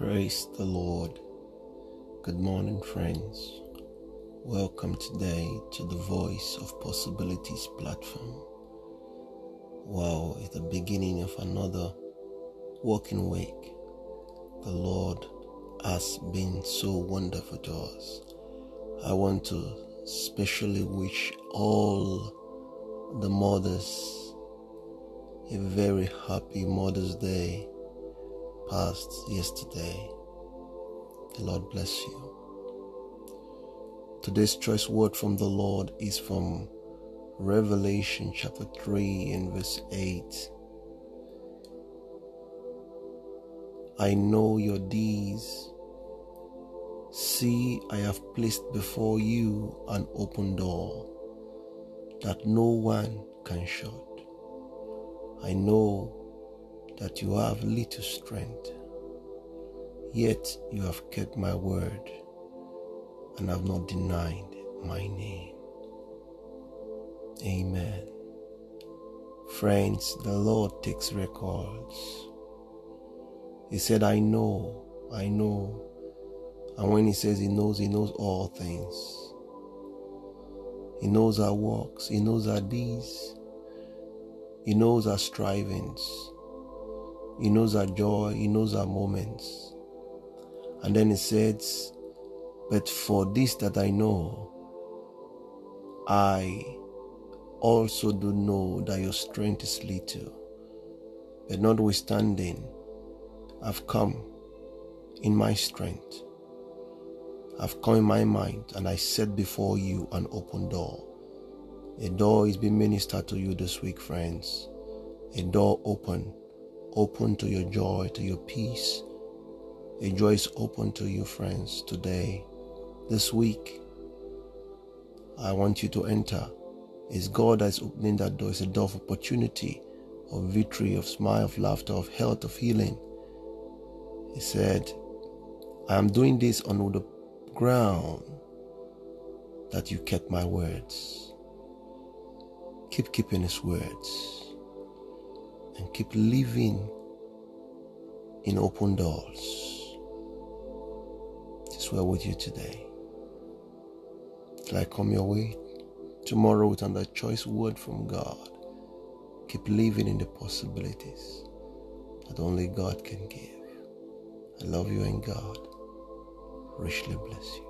Praise the Lord. Good morning, friends. Welcome today to the Voice of Possibilities platform. Wow, it's the beginning of another working week. The Lord has been so wonderful to us. I want to especially wish all the mothers a very happy Mother's Day past yesterday. The Lord bless you. Today's choice word from the Lord is from Revelation chapter 3 and verse 8. I know your deeds. See, I have placed before you an open door that no one can shut. I know that you have little strength, yet you have kept my word and have not denied my name. Amen. Friends, the Lord takes records. He said, I know, I know. And when He says He knows, He knows all things. He knows our works, He knows our deeds, He knows our strivings. He knows our joy, He knows our moments. And then He says, But for this that I know, I also do know that your strength is little. But notwithstanding, I've come in my strength. I've come in my mind and I set before you an open door. A door is being ministered to you this week, friends. A door open open to your joy, to your peace. A joy is open to you, friends, today, this week. I want you to enter. It's God that is opening that door. It's a door of opportunity, of victory, of smile, of laughter, of health, of healing. He said, I am doing this on the ground that you kept my words. Keep keeping his words and keep living in open doors. This well with you today. Till I come your way tomorrow with another choice word from God. Keep living in the possibilities that only God can give. I love you and God richly bless you.